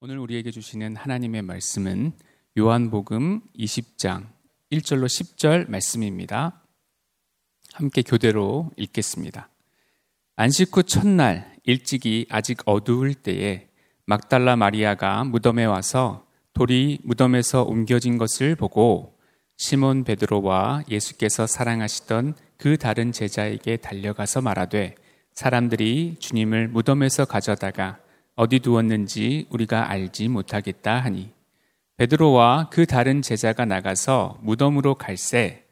오늘 우리에게 주시는 하나님의 말씀은 요한복음 20장 1절로 10절 말씀입니다. 함께 교대로 읽겠습니다. 안식 후 첫날 일찍이 아직 어두울 때에 막달라 마리아가 무덤에 와서 돌이 무덤에서 옮겨진 것을 보고 시몬 베드로와 예수께서 사랑하시던 그 다른 제자에게 달려가서 말하되 사람들이 주님을 무덤에서 가져다가 어디 두었는지 우리가 알지 못하겠다 하니 베드로와 그 다른 제자가 나가서 무덤으로 갈새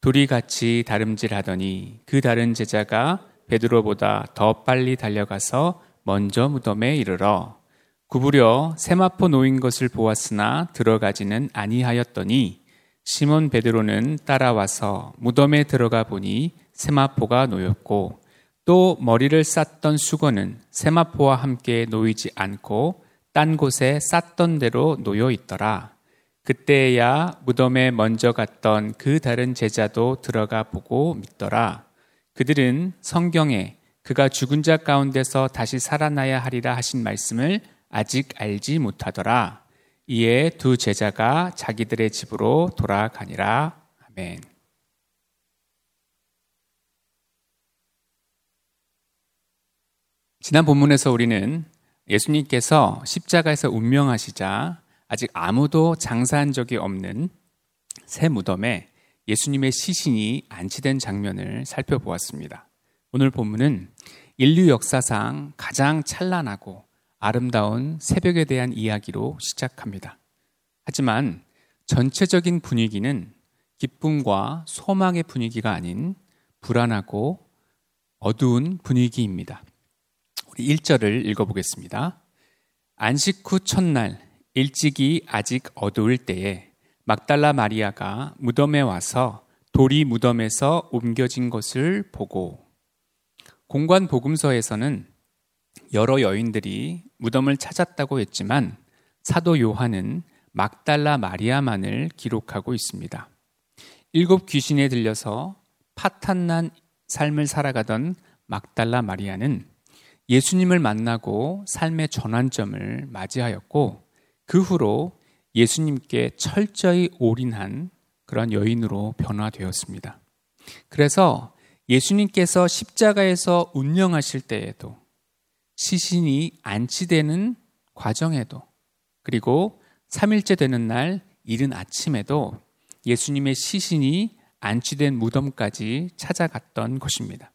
둘이 같이 다름질하더니 그 다른 제자가 베드로보다 더 빨리 달려가서 먼저 무덤에 이르러 구부려 세마포 놓인 것을 보았으나 들어가지는 아니하였더니 시몬 베드로는 따라와서 무덤에 들어가 보니 세마포가 놓였고 또 머리를 쌌던 수건은 세마포와 함께 놓이지 않고 딴 곳에 쌌던 대로 놓여 있더라. 그때야 무덤에 먼저 갔던 그 다른 제자도 들어가 보고 믿더라. 그들은 성경에 그가 죽은 자 가운데서 다시 살아나야 하리라 하신 말씀을 아직 알지 못하더라. 이에 두 제자가 자기들의 집으로 돌아가니라. 아멘. 지난 본문에서 우리는 예수님께서 십자가에서 운명하시자 아직 아무도 장사한 적이 없는 새 무덤에 예수님의 시신이 안치된 장면을 살펴보았습니다. 오늘 본문은 인류 역사상 가장 찬란하고 아름다운 새벽에 대한 이야기로 시작합니다. 하지만 전체적인 분위기는 기쁨과 소망의 분위기가 아닌 불안하고 어두운 분위기입니다. 우리 1절을 읽어보겠습니다. 안식 후 첫날 일찍이 아직 어두울 때에 막달라 마리아가 무덤에 와서 돌이 무덤에서 옮겨진 것을 보고 공관 복음서에서는 여러 여인들이 무덤을 찾았다고 했지만 사도 요한은 막달라 마리아만을 기록하고 있습니다. 일곱 귀신에 들려서 파탄난 삶을 살아가던 막달라 마리아는 예수님을 만나고 삶의 전환점을 맞이하였고 그 후로 예수님께 철저히 올인한 그런 여인으로 변화되었습니다. 그래서 예수님께서 십자가에서 운명하실 때에도 시신이 안치되는 과정에도 그리고 3일째 되는 날 이른 아침에도 예수님의 시신이 안치된 무덤까지 찾아갔던 것입니다.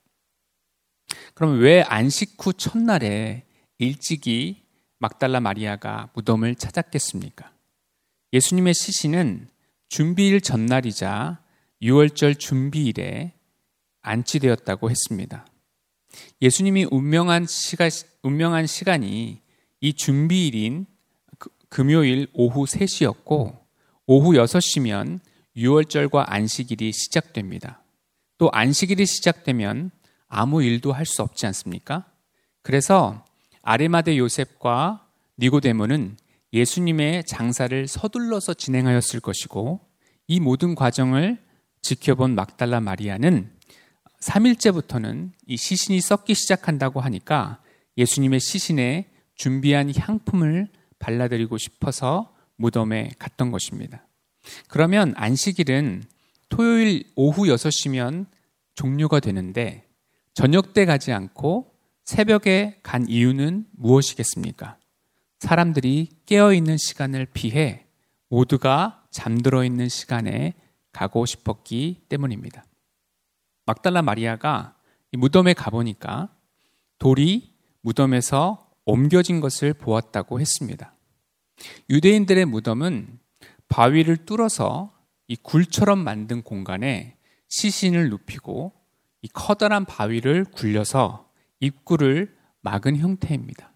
그럼 왜 안식 후 첫날에 일찍이 막달라 마리아가 무덤을 찾았겠습니까? 예수님의 시신은 준비일 전날이자 6월절 준비일에 안치되었다고 했습니다. 예수님이 운명한 시간, 운명한 시간이 이 준비일인 그, 금요일 오후 3시였고 오후 6시면 6월절과 안식일이 시작됩니다. 또 안식일이 시작되면 아무 일도 할 수 없지 않습니까? 그래서 아레마데 요셉과 니고데모는 예수님의 장사를 서둘러서 진행하였을 것이고 이 모든 과정을 지켜본 막달라 마리아는 3일째부터는 이 시신이 썩기 시작한다고 하니까 예수님의 시신에 준비한 향품을 발라드리고 싶어서 무덤에 갔던 것입니다. 그러면 안식일은 토요일 오후 6시면 종료가 되는데 저녁 때 가지 않고 새벽에 간 이유는 무엇이겠습니까? 사람들이 깨어 있는 시간을 피해 모두가 잠들어 있는 시간에 가고 싶었기 때문입니다. 막달라 마리아가 무덤에 가보니까 돌이 무덤에서 옮겨진 것을 보았다고 했습니다. 유대인들의 무덤은 바위를 뚫어서 이 굴처럼 만든 공간에 시신을 눕히고 이 커다란 바위를 굴려서 입구를 막은 형태입니다.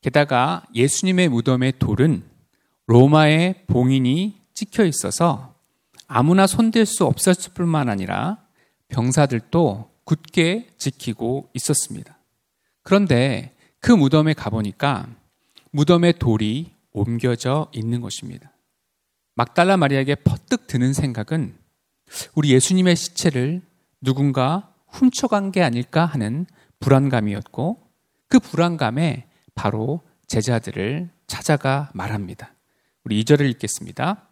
게다가 예수님의 무덤의 돌은 로마의 봉인이 찍혀 있어서 아무나 손댈 수 없었을 뿐만 아니라 병사들도 굳게 지키고 있었습니다. 그런데 그 무덤에 가보니까 무덤의 돌이 옮겨져 있는 것입니다. 막달라 마리아에게 퍼뜩 드는 생각은 우리 예수님의 시체를 누군가 훔쳐간 게 아닐까 하는 불안감이었고 그 불안감에 바로 제자들을 찾아가 말합니다. 우리 2절을 읽겠습니다.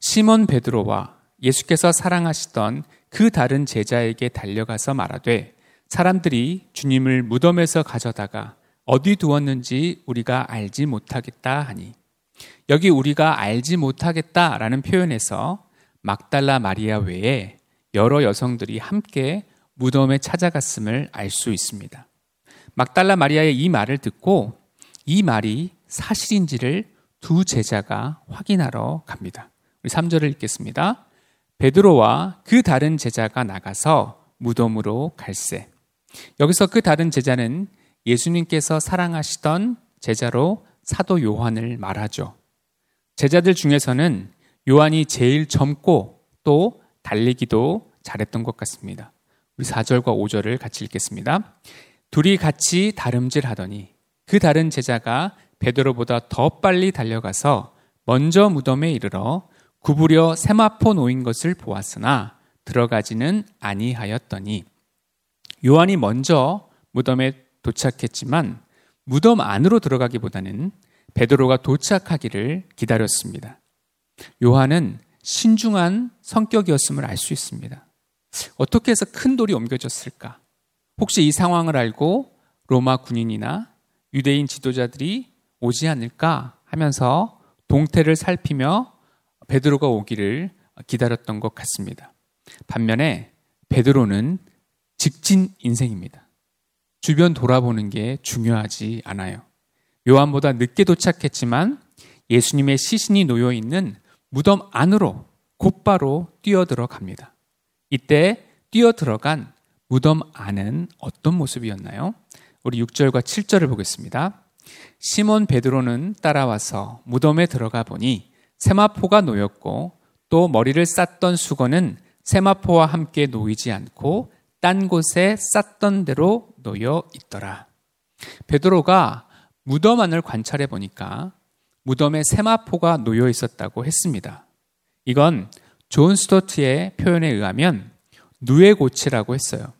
시몬 베드로와 예수께서 사랑하시던 그 다른 제자에게 달려가서 말하되 사람들이 주님을 무덤에서 가져다가 어디 두었는지 우리가 알지 못하겠다 하니 여기 우리가 알지 못하겠다라는 표현에서 막달라 마리아 외에 여러 여성들이 함께 무덤에 찾아갔음을 알 수 있습니다. 막달라 마리아의 이 말을 듣고 이 말이 사실인지를 두 제자가 확인하러 갑니다. 우리 3절을 읽겠습니다. 베드로와 그 다른 제자가 나가서 무덤으로 갈새. 여기서 그 다른 제자는 예수님께서 사랑하시던 제자로 사도 요한을 말하죠. 제자들 중에서는 요한이 제일 젊고 또 달리기도 잘했던 것 같습니다. 우리 4절과 5절을 같이 읽겠습니다. 둘이 같이 다름질 하더니 그 다른 제자가 베드로보다 더 빨리 달려가서 먼저 무덤에 이르러 구부려 세마포 놓인 것을 보았으나 들어가지는 아니하였더니 요한이 먼저 무덤에 도착했지만 무덤 안으로 들어가기보다는 베드로가 도착하기를 기다렸습니다. 요한은 신중한 성격이었음을 알 수 있습니다. 어떻게 해서 큰 돌이 옮겨졌을까? 혹시 이 상황을 알고 로마 군인이나 유대인 지도자들이 오지 않을까 하면서 동태를 살피며 베드로가 오기를 기다렸던 것 같습니다. 반면에 베드로는 직진 인생입니다. 주변 돌아보는 게 중요하지 않아요. 요한보다 늦게 도착했지만 예수님의 시신이 놓여 있는 무덤 안으로 곧바로 뛰어 들어 갑니다. 이때 뛰어 들어간 무덤 안은 어떤 모습이었나요? 우리 6절과 7절을 보겠습니다. 시몬 베드로는 따라와서 무덤에 들어가 보니 세마포가 놓였고 또 머리를 쌌던 수건은 세마포와 함께 놓이지 않고 딴 곳에 쌌던 대로 놓여 있더라. 베드로가 무덤 안을 관찰해 보니까 무덤에 세마포가 놓여 있었다고 했습니다. 이건 존 스토트의 표현에 의하면 누에 고치라고 했어요.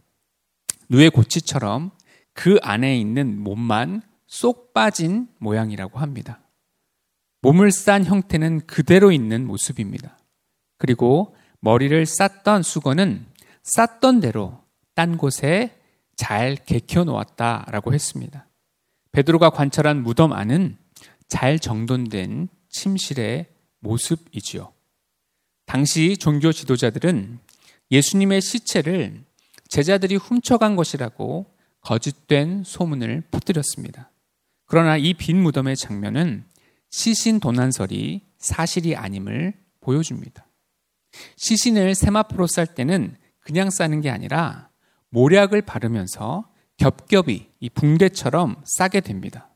누에 고치처럼 그 안에 있는 몸만 쏙 빠진 모양이라고 합니다. 몸을 싼 형태는 그대로 있는 모습입니다. 그리고 머리를 쌌던 수건은 쌌던 대로 딴 곳에 잘 개켜 놓았다라고 했습니다. 베드로가 관찰한 무덤 안은 잘 정돈된 침실의 모습이지요. 당시 종교 지도자들은 예수님의 시체를 제자들이 훔쳐간 것이라고 거짓된 소문을 퍼뜨렸습니다. 그러나 이 빈 무덤의 장면은 시신 도난설이 사실이 아님을 보여줍니다. 시신을 세마포로 쌀 때는 그냥 싸는 게 아니라 모략을 바르면서 겹겹이 이 붕대처럼 싸게 됩니다.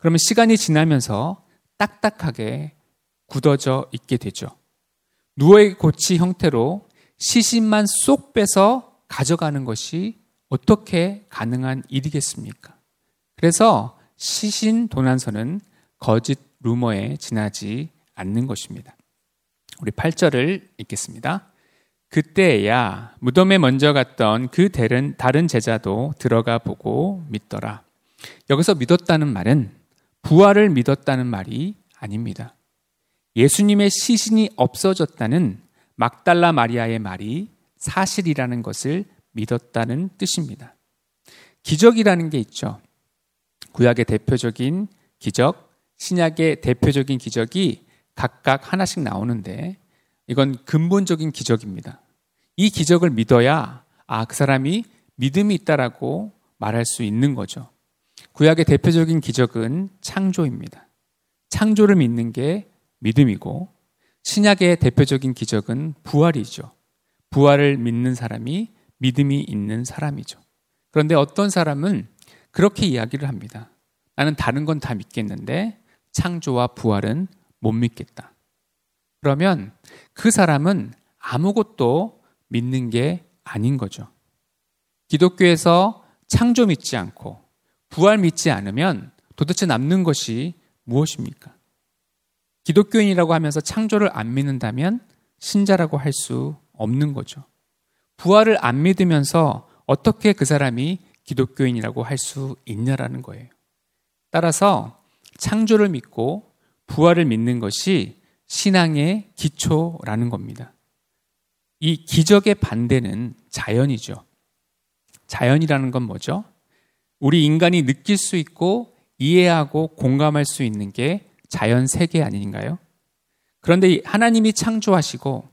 그러면 시간이 지나면서 딱딱하게 굳어져 있게 되죠. 누워의 고치 형태로 시신만 쏙 빼서 가져가는 것이 어떻게 가능한 일이겠습니까? 그래서 시신 도난서는 거짓 루머에 지나지 않는 것입니다. 우리 8절을 읽겠습니다. 그때야 무덤에 먼저 갔던 그 다른 제자도 들어가 보고 믿더라. 여기서 믿었다는 말은 부활을 믿었다는 말이 아닙니다. 예수님의 시신이 없어졌다는 막달라 마리아의 말이 사실이라는 것을 믿었다는 뜻입니다. 기적이라는 게 있죠. 구약의 대표적인 기적, 신약의 대표적인 기적이 각각 하나씩 나오는데 이건 근본적인 기적입니다. 이 기적을 믿어야 아, 그 사람이 믿음이 있다라고 말할 수 있는 거죠. 구약의 대표적인 기적은 창조입니다. 창조를 믿는 게 믿음이고 신약의 대표적인 기적은 부활이죠. 부활을 믿는 사람이 믿음이 있는 사람이죠. 그런데 어떤 사람은 그렇게 이야기를 합니다. 나는 다른 건 다 믿겠는데 창조와 부활은 못 믿겠다. 그러면 그 사람은 아무것도 믿는 게 아닌 거죠. 기독교에서 창조 믿지 않고 부활 믿지 않으면 도대체 남는 것이 무엇입니까? 기독교인이라고 하면서 창조를 안 믿는다면 신자라고 할 수 없는 거죠. 부활을 안 믿으면서 어떻게 그 사람이 기독교인이라고 할 수 있냐라는 거예요. 따라서 창조를 믿고 부활을 믿는 것이 신앙의 기초라는 겁니다. 이 기적의 반대는 자연이죠. 자연이라는 건 뭐죠? 우리 인간이 느낄 수 있고 이해하고 공감할 수 있는 게 자연 세계 아닌가요? 그런데 하나님이 창조하시고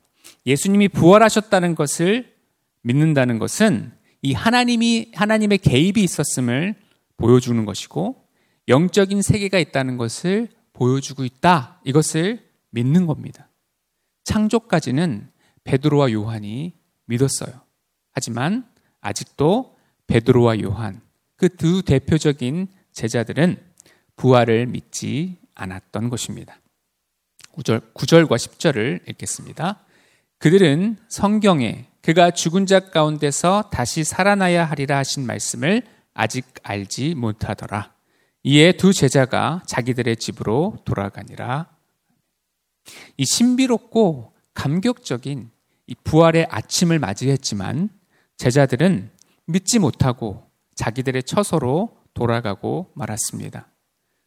예수님이 부활하셨다는 것을 믿는다는 것은 이 하나님이 하나님의 개입이 있었음을 보여주는 것이고 영적인 세계가 있다는 것을 보여주고 있다. 이것을 믿는 겁니다. 창조까지는 베드로와 요한이 믿었어요. 하지만 아직도 베드로와 요한 그 두 대표적인 제자들은 부활을 믿지 않았던 것입니다. 9절, 9절과 10절을 읽겠습니다. 그들은 성경에 그가 죽은 자 가운데서 다시 살아나야 하리라 하신 말씀을 아직 알지 못하더라. 이에 두 제자가 자기들의 집으로 돌아가니라. 이 신비롭고 감격적인 이 부활의 아침을 맞이했지만 제자들은 믿지 못하고 자기들의 처소로 돌아가고 말았습니다.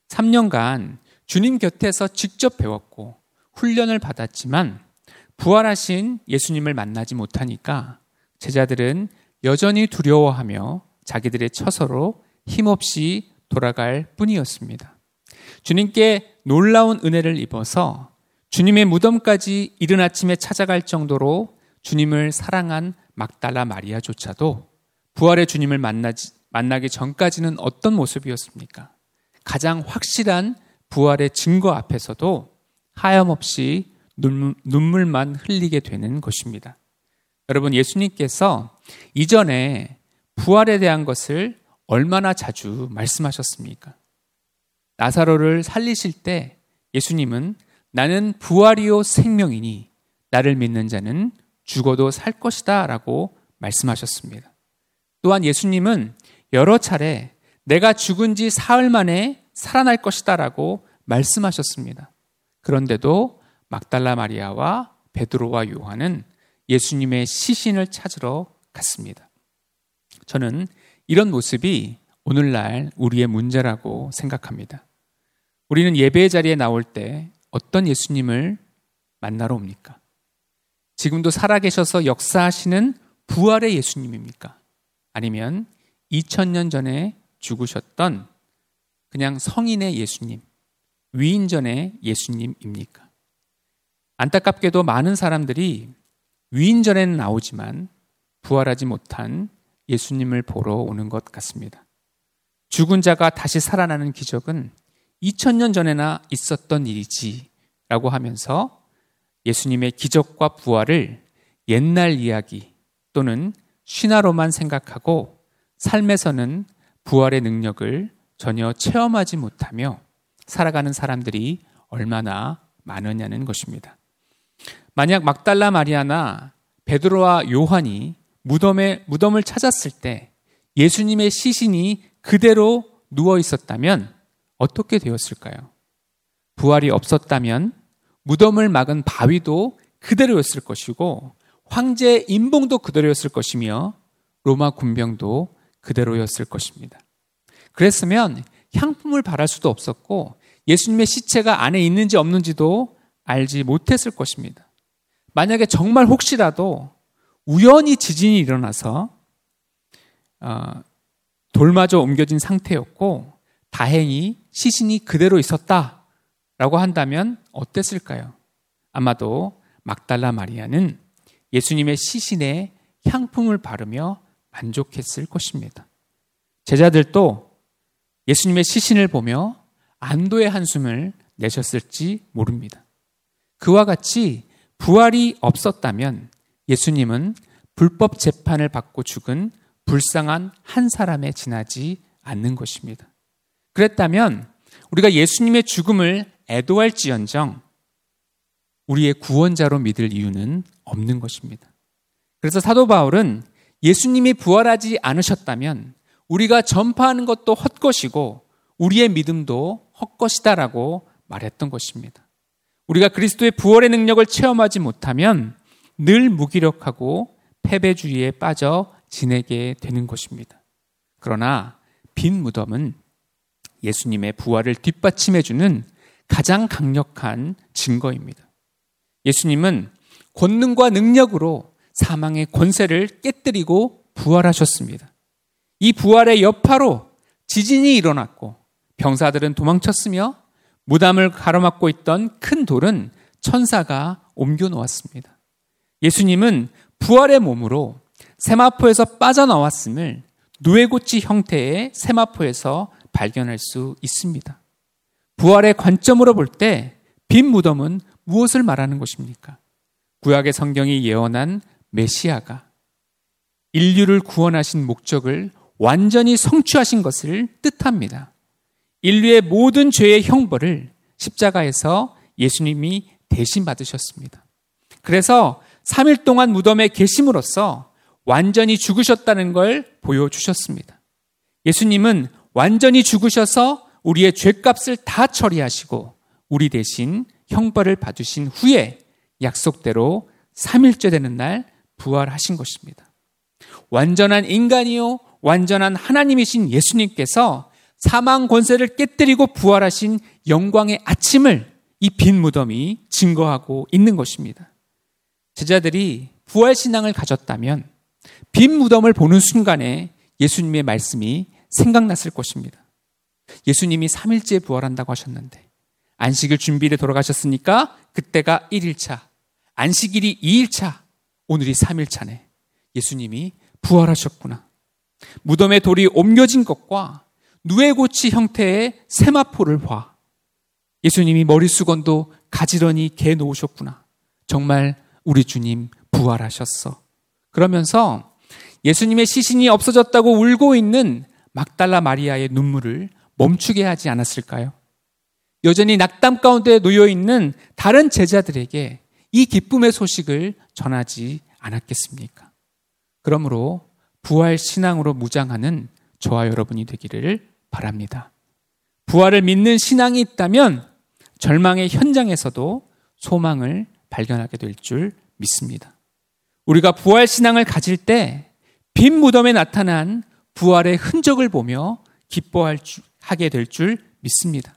3년간 주님 곁에서 직접 배웠고 훈련을 받았지만 부활하신 예수님을 만나지 못하니까 제자들은 여전히 두려워하며 자기들의 처소로 힘없이 돌아갈 뿐이었습니다. 주님께 놀라운 은혜를 입어서 주님의 무덤까지 이른 아침에 찾아갈 정도로 주님을 사랑한 막달라 마리아조차도 부활의 주님을 만나지, 만나기 전까지는 어떤 모습이었습니까? 가장 확실한 부활의 증거 앞에서도 하염없이 눈물만 흘리게 되는 것입니다. 여러분, 예수님께서 이전에 부활에 대한 것을 얼마나 자주 말씀하셨습니까? 나사로를 살리실 때 예수님은 나는 부활이요 생명이니 나를 믿는 자는 죽어도 살 것이다 라고 말씀하셨습니다. 또한 예수님은 여러 차례 내가 죽은 지 사흘 만에 살아날 것이다 라고 말씀하셨습니다. 그런데도 막달라 마리아와 베드로와 요한은 예수님의 시신을 찾으러 갔습니다. 저는 이런 모습이 오늘날 우리의 문제라고 생각합니다. 우리는 예배의 자리에 나올 때 어떤 예수님을 만나러 옵니까? 지금도 살아계셔서 역사하시는 부활의 예수님입니까? 아니면 2000년 전에 죽으셨던 그냥 성인의 예수님, 위인전의 예수님입니까? 안타깝게도 많은 사람들이 위인전에는 나오지만 부활하지 못한 예수님을 보러 오는 것 같습니다. 죽은 자가 다시 살아나는 기적은 2000년 전에나 있었던 일이지 라고 하면서 예수님의 기적과 부활을 옛날 이야기 또는 신화로만 생각하고 삶에서는 부활의 능력을 전혀 체험하지 못하며 살아가는 사람들이 얼마나 많으냐는 것입니다. 만약 막달라 마리아나 베드로와 요한이 무덤에 무덤을 찾았을 때 예수님의 시신이 그대로 누워 있었다면 어떻게 되었을까요? 부활이 없었다면 무덤을 막은 바위도 그대로였을 것이고 황제의 인봉도 그대로였을 것이며 로마 군병도 그대로였을 것입니다. 그랬으면 향품을 바랄 수도 없었고 예수님의 시체가 안에 있는지 없는지도 알지 못했을 것입니다. 만약에 정말 혹시라도 우연히 지진이 일어나서 어, 돌마저 옮겨진 상태였고 다행히 시신이 그대로 있었다라고 한다면 어땠을까요? 아마도 막달라 마리아는 예수님의 시신에 향품을 바르며 만족했을 것입니다. 제자들도 예수님의 시신을 보며 안도의 한숨을 내셨을지 모릅니다. 그와 같이 부활이 없었다면 예수님은 불법 재판을 받고 죽은 불쌍한 한 사람에 지나지 않는 것입니다. 그랬다면 우리가 예수님의 죽음을 애도할지언정 우리의 구원자로 믿을 이유는 없는 것입니다. 그래서 사도 바울은 예수님이 부활하지 않으셨다면 우리가 전파하는 것도 헛것이고 우리의 믿음도 헛것이다라고 말했던 것입니다. 우리가 그리스도의 부활의 능력을 체험하지 못하면 늘 무기력하고 패배주의에 빠져 지내게 되는 것입니다. 그러나 빈 무덤은 예수님의 부활을 뒷받침해주는 가장 강력한 증거입니다. 예수님은 권능과 능력으로 사망의 권세를 깨뜨리고 부활하셨습니다. 이 부활의 여파로 지진이 일어났고 병사들은 도망쳤으며 무담을 가로막고 있던 큰 돌은 천사가 옮겨 놓았습니다. 예수님은 부활의 몸으로 세마포에서 빠져나왔음을 누에고치 형태의 세마포에서 발견할 수 있습니다. 부활의 관점으로 볼 때 빈 무덤은 무엇을 말하는 것입니까? 구약의 성경이 예언한 메시아가 인류를 구원하신 목적을 완전히 성취하신 것을 뜻합니다. 인류의 모든 죄의 형벌을 십자가에서 예수님이 대신 받으셨습니다. 그래서 3일 동안 무덤에 계심으로써 완전히 죽으셨다는 걸 보여주셨습니다. 예수님은 완전히 죽으셔서 우리의 죄값을 다 처리하시고 우리 대신 형벌을 받으신 후에 약속대로 3일째 되는 날 부활하신 것입니다. 완전한 인간이요, 완전한 하나님이신 예수님께서 사망 권세를 깨뜨리고 부활하신 영광의 아침을 이 빈 무덤이 증거하고 있는 것입니다. 제자들이 부활 신앙을 가졌다면 빈 무덤을 보는 순간에 예수님의 말씀이 생각났을 것입니다. 예수님이 3일째 부활한다고 하셨는데 안식일 준비를 돌아가셨으니까 그때가 1일차, 안식일이 2일차, 오늘이 3일차네. 예수님이 부활하셨구나. 무덤에 돌이 옮겨진 것과 누에고치 형태의 세마포를 봐. 예수님이 머리수건도 가지런히 개 놓으셨구나. 정말 우리 주님 부활하셨어. 그러면서 예수님의 시신이 없어졌다고 울고 있는 막달라 마리아의 눈물을 멈추게 하지 않았을까요? 여전히 낙담 가운데 놓여 있는 다른 제자들에게 이 기쁨의 소식을 전하지 않았겠습니까? 그러므로 부활 신앙으로 무장하는 저와 여러분이 되기를 바랍니다. 부활을 믿는 신앙이 있다면 절망의 현장에서도 소망을 발견하게 될 줄 믿습니다. 우리가 부활 신앙을 가질 때 빈 무덤에 나타난 부활의 흔적을 보며 기뻐할 줄, 하게 될 줄 믿습니다.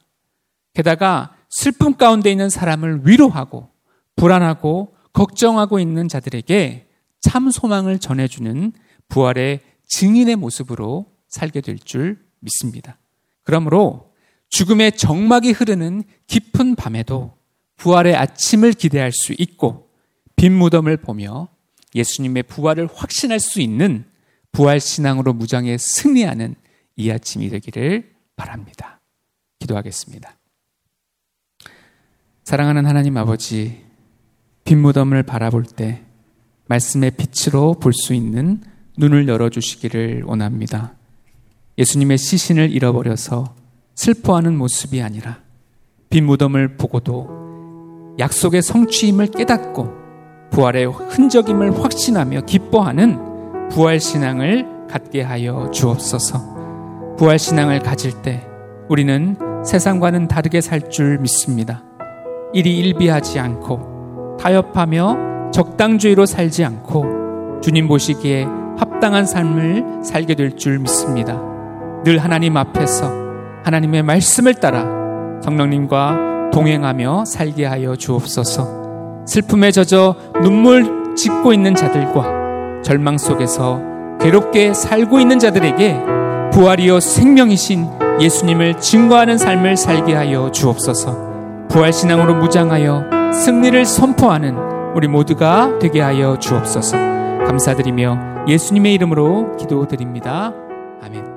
게다가 슬픔 가운데 있는 사람을 위로하고 불안하고 걱정하고 있는 자들에게 참 소망을 전해주는 부활의 증인의 모습으로 살게 될 줄 믿습니다. 그러므로 죽음의 정막이 흐르는 깊은 밤에도 부활의 아침을 기대할 수 있고 빈 무덤을 보며 예수님의 부활을 확신할 수 있는 부활 신앙으로 무장에 승리하는 이 아침이 되기를 바랍니다. 기도하겠습니다. 사랑하는 하나님 아버지, 빈 무덤을 바라볼 때 말씀의 빛으로 볼 수 있는 눈을 열어주시기를 원합니다. 예수님의 시신을 잃어버려서 슬퍼하는 모습이 아니라 빈 무덤을 보고도 약속의 성취임을 깨닫고 부활의 흔적임을 확신하며 기뻐하는 부활 신앙을 갖게 하여 주옵소서. 부활 신앙을 가질 때 우리는 세상과는 다르게 살 줄 믿습니다. 일이 일비하지 않고 타협하며 적당주의로 살지 않고 주님 보시기에 합당한 삶을 살게 될 줄 믿습니다. 늘 하나님 앞에서 하나님의 말씀을 따라 성령님과 동행하며 살게 하여 주옵소서. 슬픔에 젖어 눈물 짓고 있는 자들과 절망 속에서 괴롭게 살고 있는 자들에게 부활이요 생명이신 예수님을 증거하는 삶을 살게 하여 주옵소서. 부활신앙으로 무장하여 승리를 선포하는 우리 모두가 되게 하여 주옵소서. 감사드리며 예수님의 이름으로 기도드립니다. 아멘.